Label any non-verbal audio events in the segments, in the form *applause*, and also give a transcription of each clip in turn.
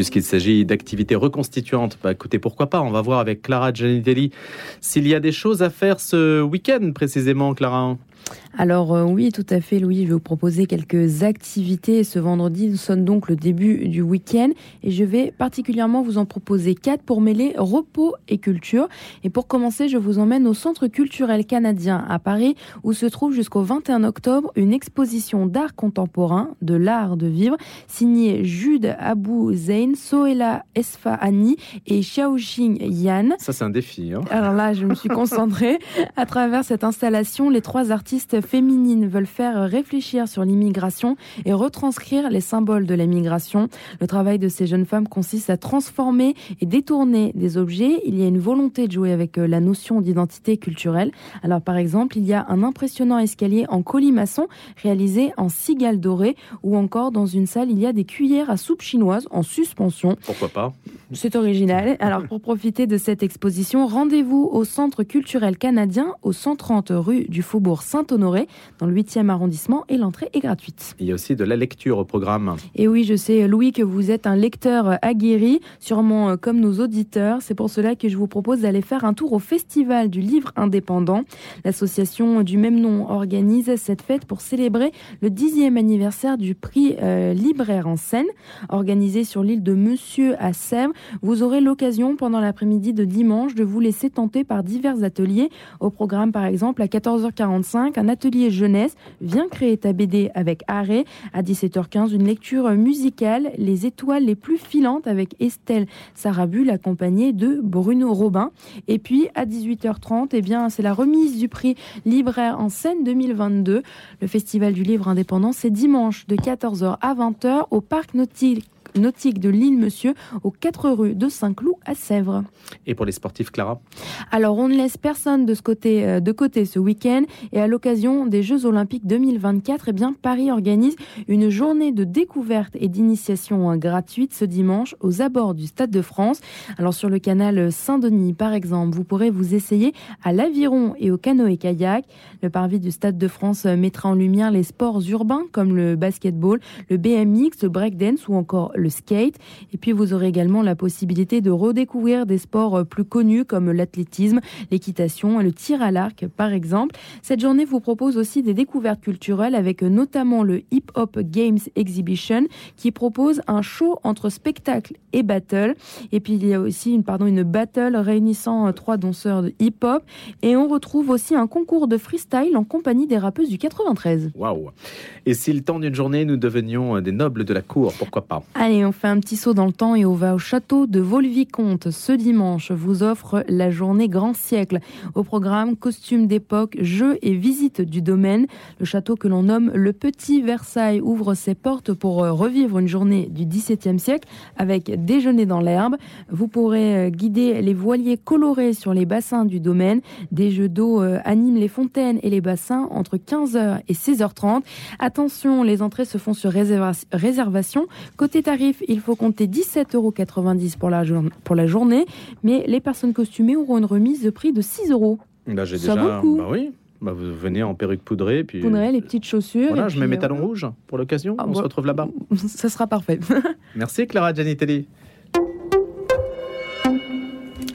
puisqu'il s'agit d'activités reconstituantes, bah, écoutez, pourquoi pas On va voir avec Clara Gianitelli s'il y a des choses à faire ce week-end précisément, Clara. Alors euh, oui, tout à fait, Louis. Je vais vous proposer quelques activités ce vendredi. Nous sommes donc le début du week-end et je vais particulièrement vous en proposer quatre pour mêler repos et culture. Et pour commencer, je vous emmène au Centre culturel canadien à Paris où se trouve jusqu'au 21 octobre une exposition d'art contemporain, de l'art de vivre, signée Jude Abou Zain, Soela Esfahani et Xiaoxing Yan. Ça, c'est un défi. Hein. Alors là, je me suis *laughs* concentrée. à travers cette installation, les trois artistes féminines veulent faire réfléchir sur l'immigration et retranscrire les symboles de la migration. Le travail de ces jeunes femmes consiste à transformer et détourner des objets. Il y a une volonté de jouer avec euh, la notion d'identité culturelle. Alors par exemple, il y a un impressionnant escalier en colimaçon réalisé en cigale dorée ou encore dans une salle, il y a des cuillères à soupe chinoise en suspension. Pourquoi pas? C'est original. Alors pour profiter de cette exposition, rendez-vous au Centre culturel canadien au 130 rue du Faubourg Saint-Honoré dans le 8e arrondissement, et l'entrée est gratuite. Il y a aussi de la lecture au programme. Et oui, je sais, Louis, que vous êtes un lecteur aguerri, sûrement euh, comme nos auditeurs. C'est pour cela que je vous propose d'aller faire un tour au Festival du livre indépendant. L'association du même nom organise cette fête pour célébrer le dixième anniversaire du prix euh, Libraire en scène, organisé sur l'île de Monsieur à Sèvres. Vous aurez l'occasion pendant l'après-midi de dimanche de vous laisser tenter par divers ateliers. Au programme, par exemple, à 14h45, un atelier jeunesse, Viens créer ta BD avec Arrêt. À 17h15, une lecture musicale, Les étoiles les plus filantes avec Estelle Sarabul, accompagnée de Bruno Robin. Et puis, à 18h30, eh bien, c'est la remise du prix Libraire en scène 2022. Le Festival du livre indépendant, c'est dimanche de 14h à 20h au Parc Nautique nautique de l'île Monsieur, aux 4 rues de Saint-Cloud à Sèvres. Et pour les sportifs, Clara? Alors, on ne laisse personne de, ce côté, euh, de côté ce week-end. Et à l'occasion des Jeux Olympiques 2024, eh bien, Paris organise une journée de découverte et d'initiation gratuite ce dimanche aux abords du Stade de France. Alors, sur le canal Saint-Denis, par exemple, vous pourrez vous essayer à l'aviron et au canoë-kayak. Le parvis du Stade de France mettra en lumière les sports urbains comme le basketball, le BMX, le breakdance ou encore le skate. Et puis vous aurez également la possibilité de redécouvrir des sports euh, plus connus comme l'athlétisme, l'équitation et le tir à l'arc par exemple. Cette journée vous propose aussi des découvertes culturelles avec notamment le Hip Hop Games Exhibition qui propose un show entre spectacle et battle. Et puis il y a aussi une, pardon, une battle réunissant euh, trois danseurs de hip hop. Et on retrouve aussi un concours de freestyle en compagnie des rappeuses du 93. Waouh Et si le temps d'une journée nous devenions euh, des nobles de la cour, pourquoi pas? Allez, on fait un petit saut dans le temps et on va au château de Volvicomte. Ce dimanche vous offre la journée Grand Siècle. Au programme, costumes d'époque, jeux et visites du domaine. Le château que l'on nomme le Petit Versailles ouvre ses portes pour euh, revivre une journée du XVIIe siècle avec déjeuner dans l'herbe. Vous pourrez euh, guider les voiliers colorés sur les bassins du domaine. Des jeux d'eau euh, animent les fontaines et les bassins entre 15h et 16h30. Attention, les entrées se font sur réservation. Côté tarif, il faut compter 17,90 euros pour la, pour la journée, mais les personnes costumées auront une remise de prix de 6 euros. Bah, j'ai déjà... Bah oui. Bah, vous venez en perruque poudrée. Puis... Poudrée, les petites chaussures. Voilà, je mets mes talons rouges pour l'occasion. Ah, On se retrouve là-bas. *laughs* Ça sera parfait. *laughs* Merci Clara Gianitelli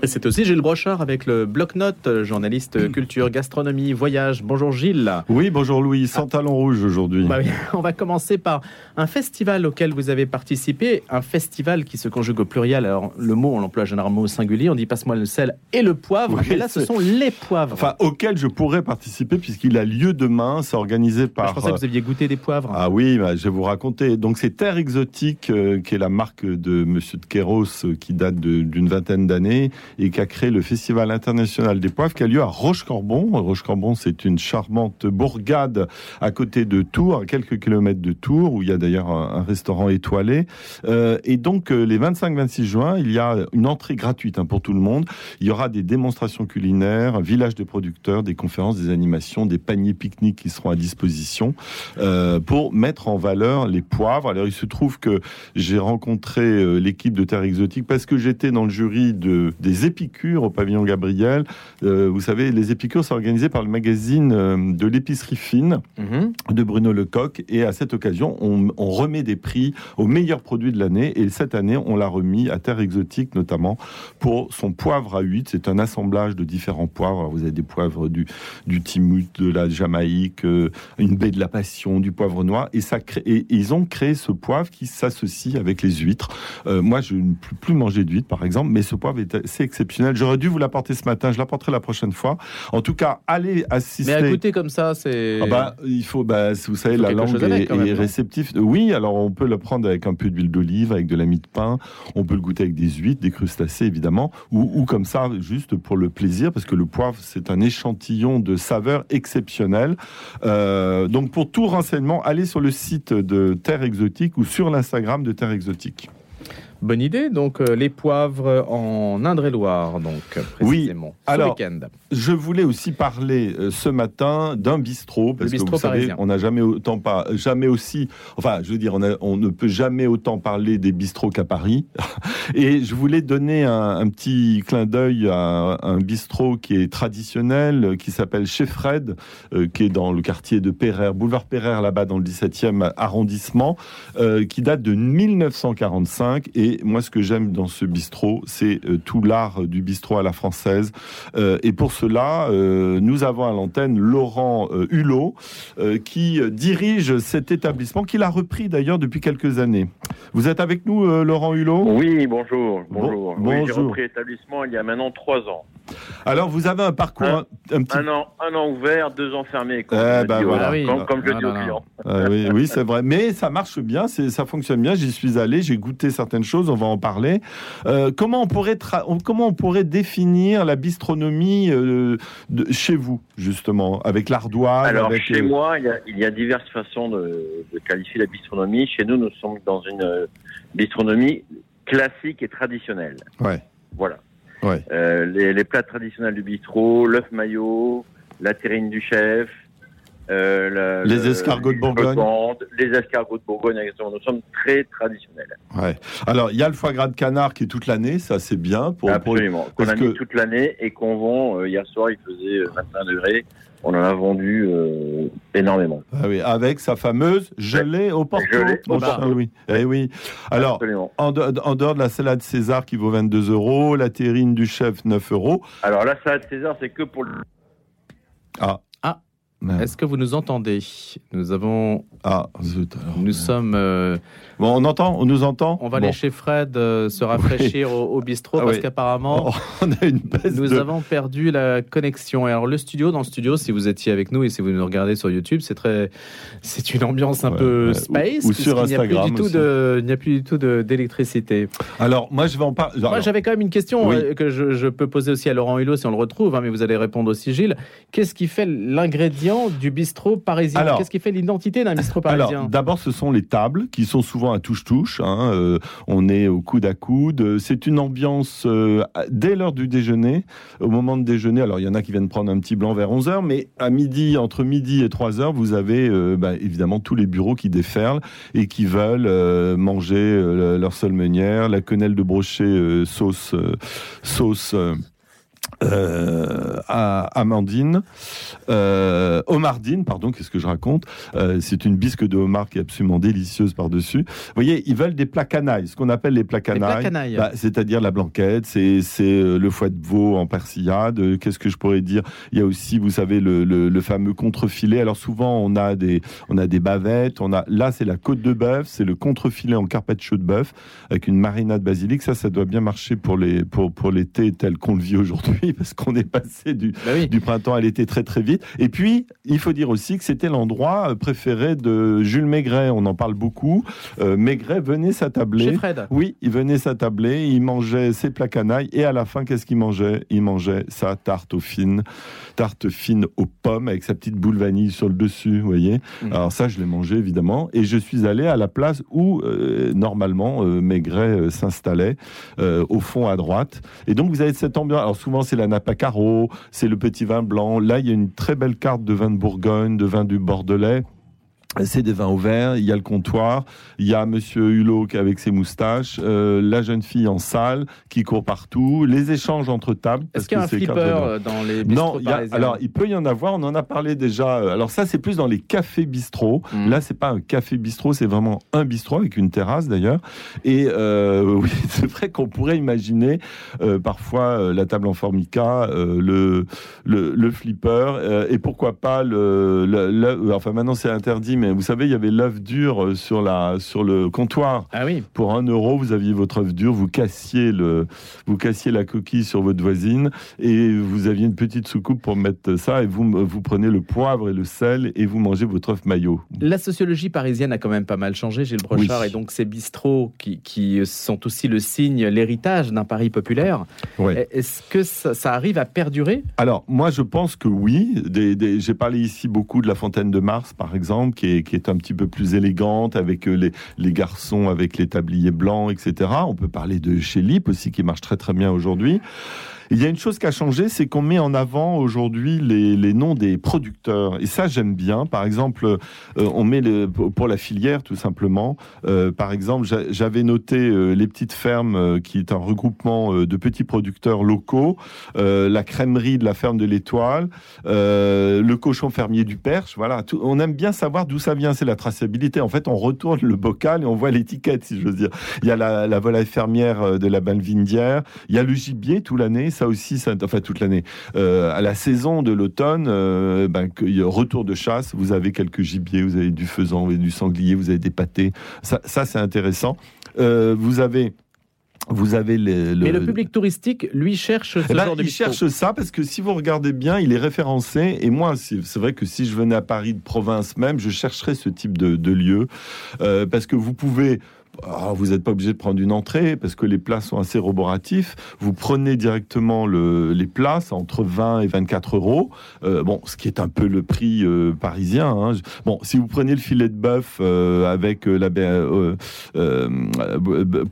c'est aussi Gilles Brochard avec le bloc-notes, journaliste culture, gastronomie, voyage. Bonjour Gilles. Oui, bonjour Louis, sans talons rouges aujourd'hui. Bah on va commencer par un festival auquel vous avez participé, un festival qui se conjugue au pluriel. Alors le mot, on l'emploie généralement au singulier, on dit passe-moi le sel et le poivre, mais là ce sont les poivres. Enfin, auquel je pourrais participer puisqu'il a lieu demain, c'est organisé par... je pensais que vous aviez goûté des poivres. Ah oui, bah, je vais vous raconter. Donc c'est Terre Exotique, euh, qui est la marque de Monsieur de Kéros, euh, qui date d'une vingtaine d'années et qui a créé le Festival international des poivres qui a lieu à Roche-Corbon. Roche-Corbon, c'est une charmante bourgade à côté de Tours, à quelques kilomètres de Tours, où il y a d'ailleurs un, restaurant étoilé. Euh, et donc, euh, les 25-26 juin, il y a une entrée gratuite hein, pour tout le monde. Il y aura des démonstrations culinaires, un village des producteurs, des conférences, des animations, des paniers pique-nique qui seront à disposition euh, pour mettre en valeur les poivres. Alors, il se trouve que j'ai rencontré l'équipe de Terre Exotique parce que j'étais dans le jury de, des épicures au pavillon Gabriel. vous savez, les épicures sont organisées par le magazine de l'épicerie fine mhm. de Bruno Lecoq. Et à cette occasion, on, on remet des prix aux meilleurs produits de l'année. Et cette année, on l'a remis à Terre Exotique, notamment pour son poivre à huit. C'est un assemblage de différents poivres. vous avez des poivres du, du Timut, de la Jamaïque, euh, une baie de la Passion, du poivre noir. Et, ça crée, et, ils ont créé ce poivre qui s'associe avec les huîtres. Euh, moi, je ne peux plus manger d'huîtres, par exemple, mais ce poivre est assez exceptionnel. J'aurais dû vous l'apporter ce matin. Je l'apporterai la prochaine fois. En tout cas, allez assister. Mais à goûter comme ça, c'est. Ah bah, il faut, bah, vous savez, la langue est, est réceptive. Oui, alors on peut le prendre avec un peu d'huile d'olive, avec de la mie de pain. On peut le goûter avec des huîtres, des crustacés évidemment, ou, comme ça, juste pour le plaisir, parce que le poivre, c'est un échantillon de saveurs exceptionnelles. Euh, donc pour tout renseignement, allez sur le site de Terre Exotique ou sur l'Instagram de Terre Exotique. Bonne idée. Donc, euh, les poivres en Indre-et-Loire, donc, précisément. Oui. Alors, je voulais aussi parler euh, ce matin d'un bistrot, parce que vous savez, on n'a jamais autant pas, jamais aussi, enfin, je veux dire, on, on, ne peut jamais autant parler des bistrots qu'à Paris. Et je voulais donner un, petit clin d'œil à un bistrot qui est traditionnel, qui s'appelle Chez Fred, euh, qui est dans le quartier de Pereire, boulevard Pereire, là-bas, dans le 17e arrondissement, qui date de 1945 et moi, ce que j'aime dans ce bistrot, c'est euh, tout l'art du bistrot à la française. Euh, et pour cela, euh, nous avons à l'antenne Laurent Hulot, qui dirige cet établissement, qu'il a repris d'ailleurs depuis quelques années. Vous êtes avec nous, Laurent Hulot? Oui, bonjour. Bonjour. J'ai repris l'établissement il y a maintenant trois ans. Alors, vous avez un parcours un, petit... un, an, un an ouvert, deux ans fermés, comme, eh ben voilà. comme, je dis aux clients. oui, oui c'est vrai. Mais ça marche bien, ça fonctionne bien. J'y suis allé, j'ai goûté certaines choses, on va en parler. Euh, comment, on pourrait comment on pourrait définir la bistronomie euh, de, chez vous, justement, avec l'ardoise Alors, chez euh, moi, il y, a, il y, a, diverses façons de, de, qualifier la bistronomie. Chez nous, nous sommes dans une bistronomie classique et traditionnelle. Ouais. Voilà. Euh, les, plats traditionnels du bistrot, l'œuf maillot, la terrine du chef, euh, les escargots de Bourgogne. Les escargots de Bourgogne, nous sommes très traditionnels. Ouais. Alors, il y a le foie gras de canard qui est toute l'année, ça c'est bien. Pour, Absolument, qu'on a mis toute l'année et qu'on vend. Euh, hier soir, il faisait 25 degrés on en a vendu euh, énormément. Ah oui, avec sa fameuse gelée au Porto, cher Louis. Eh oui. Alors, en, dehors de la salade César qui vaut 22 euros, la terrine du chef 9 euros. Alors la salade César, c'est que pour le... Ah. Est-ce que vous nous entendez? Nous avons. Ah, Nous sommes. Euh, Bon, on entend, on nous entend? On va aller chez Fred euh, se rafraîchir au, bistrot ah parce qu'apparemment, *laughs* une nous avons perdu la connexion. Et alors le studio, dans le studio, si vous étiez avec nous et si vous nous regardez sur YouTube, c'est très, c'est une ambiance un peu space. Ou, sur Instagram. Il n'y a plus du tout de, il n'y a plus du tout d'électricité. Alors moi, je vais en parler. Moi, j'avais quand même une question euh, que je, peux poser aussi à Laurent Hulot si on le retrouve, hein, mais vous allez répondre aussi, Gilles. Qu'est-ce qui fait l'ingrédient du bistrot parisien Qu'est-ce qui fait l'identité d'un bistrot parisien Alors, d'abord, ce sont les tables qui sont souvent à touche-touche. Hein, euh, on est au coude à coude. C'est une ambiance euh, dès l'heure du déjeuner, au moment de déjeuner. Alors, il y en a qui viennent prendre un petit blanc vers 11h, mais à midi, entre midi et 3h, vous avez euh, bah, évidemment tous les bureaux qui déferlent et qui veulent manger leur seule meunière, la quenelle de brochet sauce sauce euh, à Amandine, euh, Omardine, pardon, qu'est-ce que je raconte euh, C'est une bisque de homard qui est absolument délicieuse par-dessus. Vous voyez, ils veulent des plats canailles, ce qu'on appelle les plats canailles, bah, c'est-à-dire la blanquette, c'est euh, le foie de veau en persillade. Euh, qu'est-ce que je pourrais dire? Il y a aussi, vous savez, le, le, le, fameux contrefilet. Alors souvent, on a des, on a des bavettes. On a là, c'est la côte de bœuf, c'est le contrefilet en carpaccio de bœuf avec une marinade basilic. Ça, ça doit bien marcher pour les pour pour l'été tel qu'on le vit aujourd'hui parce qu'on est passé du, bah du printemps à l'été très très vite. Et puis, il faut dire aussi que c'était l'endroit euh, préféré de Jules Maigret. On en parle beaucoup. Euh, Maigret venait s'attabler. Chez Fred. Oui, il venait s'attabler. Il mangeait ses plats canailles. Et à la fin, qu'est-ce qu'il mangeait? Il mangeait sa tarte aux fines, tarte fine aux pommes avec sa petite boule vanille sur le dessus. Vous voyez mm. Alors ça, je l'ai mangé évidemment. Et je suis allé à la place où euh, normalement Maigret s'installait, au fond à droite. Et donc vous avez cette ambiance. Alors souvent c'est la à carreaux, c'est le petit vin blanc. Là, il y a une très belle carte de vin de Bourgogne, de vin du Bordelais. C'est des vins au vert, il y a le comptoir, il y a Monsieur Hulot avec ses moustaches, euh, la jeune fille en salle qui court partout, les échanges entre tables. Est-ce qu'il y a un flipper dans les bistrots Non, alors il peut y en avoir, on en a parlé déjà. Euh, alors ça c'est plus dans les cafés bistrots. Là, hmm. Là c'est pas un café bistrot, c'est vraiment un bistrot avec une terrasse d'ailleurs. Et euh, *laughs* oui, c'est vrai qu'on pourrait imaginer parfois la table en formica, le, le, flipper et pourquoi pas le, le enfin maintenant c'est interdit mais vous savez, il y avait l'œuf dur euh, sur, la, sur le comptoir. Ah oui. Pour un euro, vous aviez votre œuf dur, vous cassiez, le, vous cassiez la coquille sur votre voisine et vous aviez une petite soucoupe pour mettre ça et vous, vous prenez le poivre et le sel et vous mangez votre œuf maillot. La sociologie parisienne a quand même pas mal changé, Gilles Brochard, et donc ces bistrots qui, qui, sont aussi le signe, l'héritage d'un Paris populaire. Est-ce que ça, arrive à perdurer? Alors, moi, je pense que oui. J'ai parlé ici beaucoup de la Fontaine de Mars, par exemple, qui est qui est un petit peu plus élégante, avec euh, les, les garçons avec les tabliers blancs, etc. On peut parler de chez aussi, qui marche très très bien aujourd'hui. Il y a une chose qui a changé, c'est qu'on met en avant aujourd'hui les, les, noms des producteurs. Et ça, j'aime bien. Par exemple, euh, on met pour la filière, tout simplement. Euh, par exemple, j'avais noté euh, les petites fermes, qui est un regroupement de petits producteurs locaux, la crèmerie de la ferme de l'Étoile, le cochon fermier du Perche. Voilà, on aime bien savoir d'où ça vient. C'est la traçabilité. En fait, on retourne le bocal et on voit l'étiquette, si j'ose dire. Il y a la, la volaille fermière de la Balvindière. Il y a le gibier tout l'année ça aussi, ça, enfin toute l'année. Euh, à la saison de l'automne, euh, ben, retour de chasse, vous avez quelques gibiers, vous avez du faisan, vous avez du sanglier, vous avez des pâtés. Ça, ça c'est intéressant. Euh, vous avez vous avez le... Mais le public touristique, lui, cherche ce eh ben, genre de Il cherche ça parce que si vous regardez bien, il est référencé. Et moi, c'est vrai que si je venais à Paris de province même, je chercherais ce type de, de lieu. Euh, parce que vous pouvez ah, vous n'êtes pas obligé de prendre une entrée parce que les plats sont assez roboratifs. Vous prenez directement le, les plats, entre 20 et 24 euros. Euh, bon, ce qui est un peu le prix euh, parisien. Hein. Bon, si vous prenez le filet de bœuf euh, avec la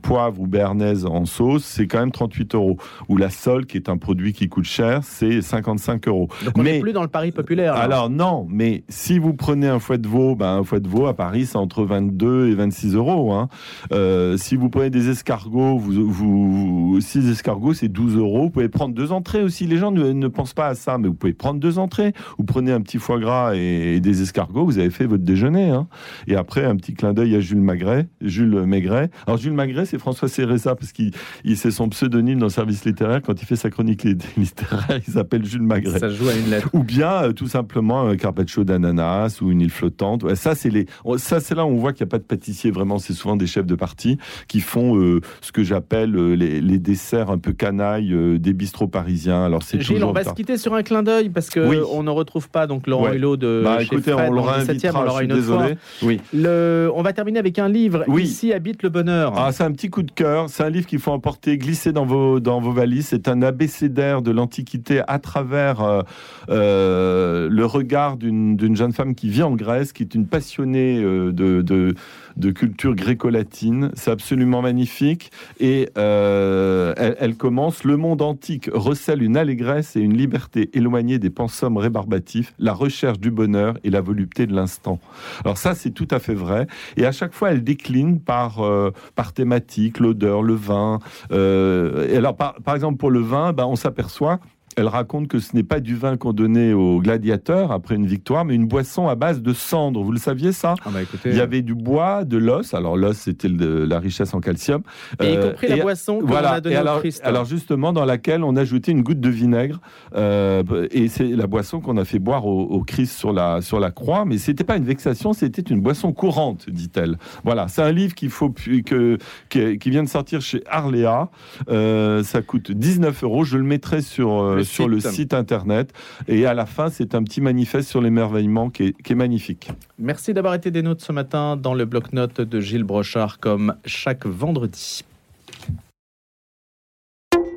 poivre ou béarnaise en sauce, c'est quand même 38 euros. Ou la sole, qui est un produit qui coûte cher, c'est 55 euros. Donc on n'est plus dans le Paris populaire. Alors non, mais si vous prenez un fouet de veau, ben, un fouet de veau à Paris, c'est entre 22 et 26 euros. Hein. Euh, si vous prenez des escargots, vous, vous, six escargots, c'est 12 euros. Vous pouvez prendre deux entrées aussi. Les gens ne, pensent pas à ça, mais vous pouvez prendre deux entrées. Vous prenez un petit foie gras et, des escargots, vous avez fait votre déjeuner. Hein. Et après, un petit clin d'œil à Jules Magret, Jules Maigret. Alors, Jules Magret, c'est François Céressa, parce qu'il c'est son pseudonyme dans le service littéraire. Quand il fait sa chronique *laughs* littéraire, il s'appelle Jules Magret. Ça joue à une lettre. Ou bien, euh, tout simplement, un carpaccio d'ananas ou une île flottante. ça, c'est les, ça, c'est là où on voit qu'il n'y a pas de pâtissier. Vraiment, c'est souvent des chefs de partie qui font euh, ce que j'appelle euh, les, desserts un peu canailles euh, des bistrots parisiens. Alors c'est Gilles, on va se quitter sur un clin d'œil parce que on ne retrouve pas donc Laurent Hulot de bah, chez écoutez, on l'aura une autre désolé. fois. Oui. Le, on va terminer avec un livre. Oui. Ici habite le bonheur. Ah, c'est un petit coup de cœur. C'est un livre qu'il faut emporter, glisser dans vos dans vos valises. C'est un abécédaire de l'Antiquité à travers le regard d'une jeune femme qui vit en Grèce, qui est une passionnée de, de de culture gréco-latine. C'est absolument magnifique. Et euh, elle, commence Le monde antique recèle une allégresse et une liberté éloignée des pensums rébarbatifs, la recherche du bonheur et la volupté de l'instant. Alors ça, c'est tout à fait vrai. Et à chaque fois, elle décline par, euh, par thématique, l'odeur, le vin. Euh, et alors, par, par, exemple, pour le vin, ben, on s'aperçoit elle raconte que ce n'est pas du vin qu'on donnait aux gladiateurs après une victoire, mais une boisson à base de cendres. Vous le saviez ça ah bah Il y avait du bois, de l'os. Alors l'os, c'était la richesse en calcium. Et y compris la euh, boisson qu'on a donnée alors, au Christ. Alors justement, dans laquelle on ajoutait une goutte de vinaigre. Euh, et c'est la boisson qu'on a fait boire au, Christ sur la, sur la croix. Mais c'était pas une vexation, c'était une boisson courante, dit-elle. Voilà, c'est un livre qu'il faut que, qui vient de sortir chez Arléa. Euh, ça coûte 19 euros. Je le mettrai sur sur le site internet. Et à la fin, c'est un petit manifeste sur l'émerveillement qui est, qui est magnifique. Merci d'avoir été des notes ce matin dans le bloc-notes de Gilles Brochard, comme chaque vendredi.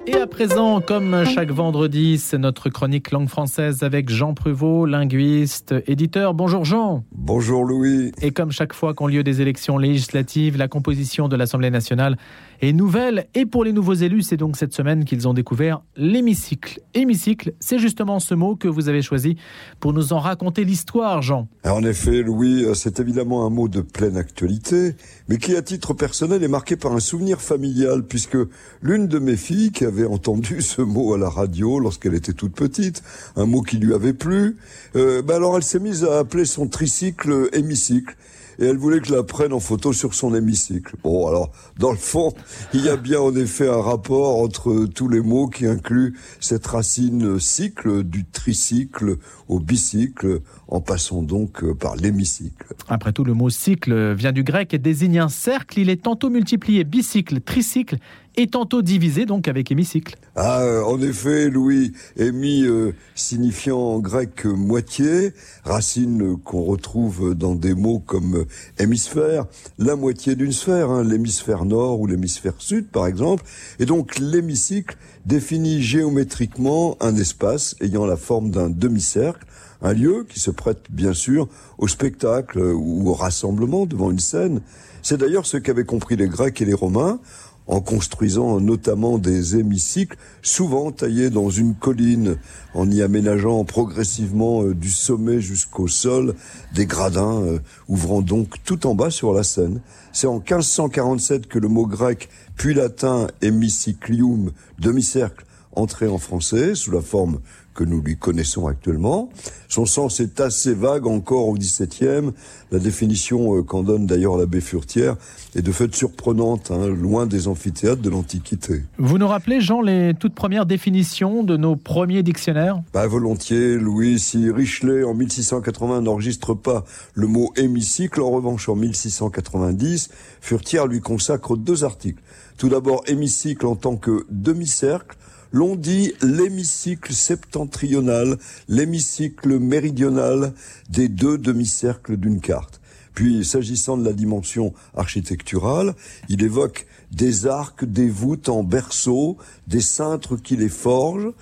Et à présent, comme chaque vendredi, c'est notre chronique langue française avec Jean Pruvot, linguiste, éditeur. Bonjour Jean. Bonjour Louis. Et comme chaque fois qu'ont lieu des élections législatives, la composition de l'Assemblée nationale est nouvelle. Et pour les nouveaux élus, c'est donc cette semaine qu'ils ont découvert l'hémicycle. Hémicycle, c'est justement ce mot que vous avez choisi pour nous en raconter l'histoire, Jean. En effet, Louis, c'est évidemment un mot de pleine actualité, mais qui à titre personnel est marqué par un souvenir familial, puisque l'une de mes filles qui avait avait entendu ce mot à la radio lorsqu'elle était toute petite, un mot qui lui avait plu. Euh, ben alors elle s'est mise à appeler son tricycle hémicycle et elle voulait que je la prenne en photo sur son hémicycle. Bon, alors, dans le fond, il y a bien en effet un rapport entre tous les mots qui incluent cette racine cycle du tricycle au bicycle, en passant donc par l'hémicycle. Après tout, le mot cycle vient du grec et désigne un cercle. Il est tantôt multiplié bicycle, tricycle et tantôt divisé donc avec hémicycle. Ah, euh, en effet, Louis, hémi euh, signifiant en grec moitié, racine qu'on retrouve dans des mots comme hémisphère, la moitié d'une sphère, hein, l'hémisphère nord ou l'hémisphère sud par exemple, et donc l'hémicycle définit géométriquement un espace ayant la forme d'un demi-cercle, un lieu qui se prête bien sûr au spectacle ou au rassemblement devant une scène. C'est d'ailleurs ce qu'avaient compris les Grecs et les Romains en construisant notamment des hémicycles, souvent taillés dans une colline, en y aménageant progressivement euh, du sommet jusqu'au sol des gradins, euh, ouvrant donc tout en bas sur la Seine. C'est en 1547 que le mot grec puis latin hémicyclium, demi-cercle, entré en français sous la forme que nous lui connaissons actuellement. Son sens est assez vague encore au XVIIe. La définition euh, qu'en donne d'ailleurs l'abbé Furtière est de fait surprenante, hein, loin des amphithéâtres de l'Antiquité. Vous nous rappelez, Jean, les toutes premières définitions de nos premiers dictionnaires? Pas volontiers, Louis. Si Richelet, en 1680, n'enregistre pas le mot hémicycle, en revanche, en 1690, Furtière lui consacre deux articles. Tout d'abord, hémicycle en tant que demi-cercle, l'on dit l'hémicycle septentrional, l'hémicycle méridional des deux demi-cercles d'une carte. Puis, s'agissant de la dimension architecturale, il évoque des arcs, des voûtes en berceau, des cintres qui les forgent,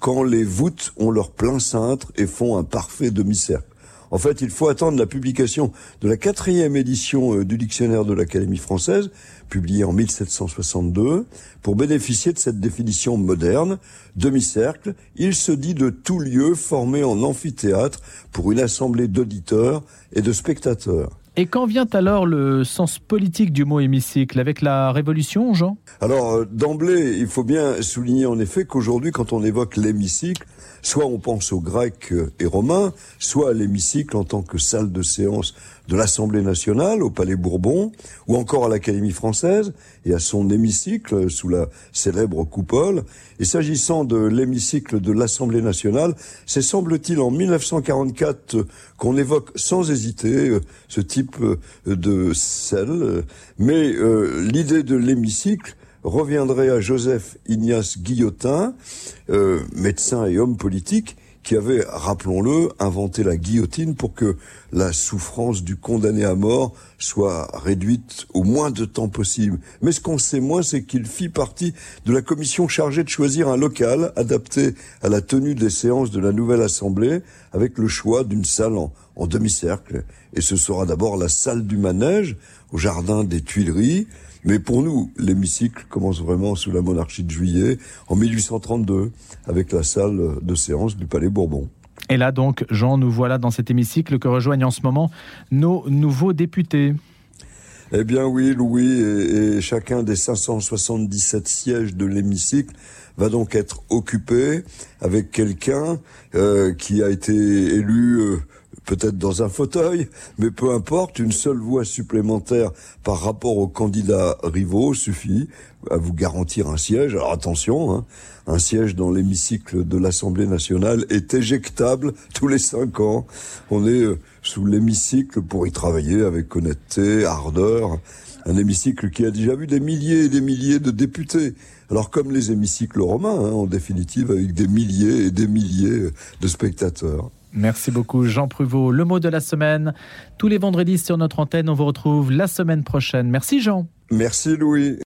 quand les voûtes ont leur plein cintre et font un parfait demi-cercle. En fait, il faut attendre la publication de la quatrième édition euh, du dictionnaire de l'Académie française, publiée en 1762, pour bénéficier de cette définition moderne. Demi-cercle, il se dit de tout lieu formé en amphithéâtre pour une assemblée d'auditeurs et de spectateurs. Et quand vient alors le sens politique du mot hémicycle? Avec la Révolution, Jean? Alors, euh, d'emblée, il faut bien souligner en effet qu'aujourd'hui, quand on évoque l'hémicycle, soit on pense aux Grecs et Romains, soit à l'hémicycle en tant que salle de séance de l'Assemblée nationale au Palais Bourbon, ou encore à l'Académie française et à son hémicycle sous la célèbre coupole. Et s'agissant de l'hémicycle de l'Assemblée nationale, c'est semble-t-il en 1944 qu'on évoque sans hésiter euh, ce type euh, de salle. Mais euh, l'idée de l'hémicycle reviendrait à Joseph Ignace Guillotin, médecin et homme politique, qui avait, rappelons-le, inventé la guillotine pour que la souffrance du condamné à mort soit réduite au moins de temps possible. Mais ce qu'on sait moins, c'est qu'il fit partie de la commission chargée de choisir un local adapté à la tenue des séances de la nouvelle assemblée, avec le choix d'une salle en, demi-cercle. Et ce sera d'abord la salle du manège, au jardin des Tuileries, mais pour nous, l'hémicycle commence vraiment sous la monarchie de juillet, en 1832, avec la salle de séance du Palais Bourbon. Et là donc, Jean, nous voilà dans cet hémicycle que rejoignent en ce moment nos nouveaux députés. Eh bien oui, Louis, et, chacun des 577 sièges de l'hémicycle va donc être occupé avec quelqu'un euh, qui a été élu euh, peut-être dans un fauteuil, mais peu importe, une seule voix supplémentaire par rapport aux candidats rivaux suffit à vous garantir un siège. Alors attention, hein, un siège dans l'hémicycle de l'Assemblée nationale est éjectable tous les cinq ans. On est euh, sous l'hémicycle pour y travailler avec honnêteté, ardeur. Un hémicycle qui a déjà vu des milliers et des milliers de députés. Alors comme les hémicycles romains, hein, en définitive, avec des milliers et des milliers de spectateurs. Merci beaucoup Jean Pruvot. Le mot de la semaine, tous les vendredis sur notre antenne, on vous retrouve la semaine prochaine. Merci Jean. Merci Louis.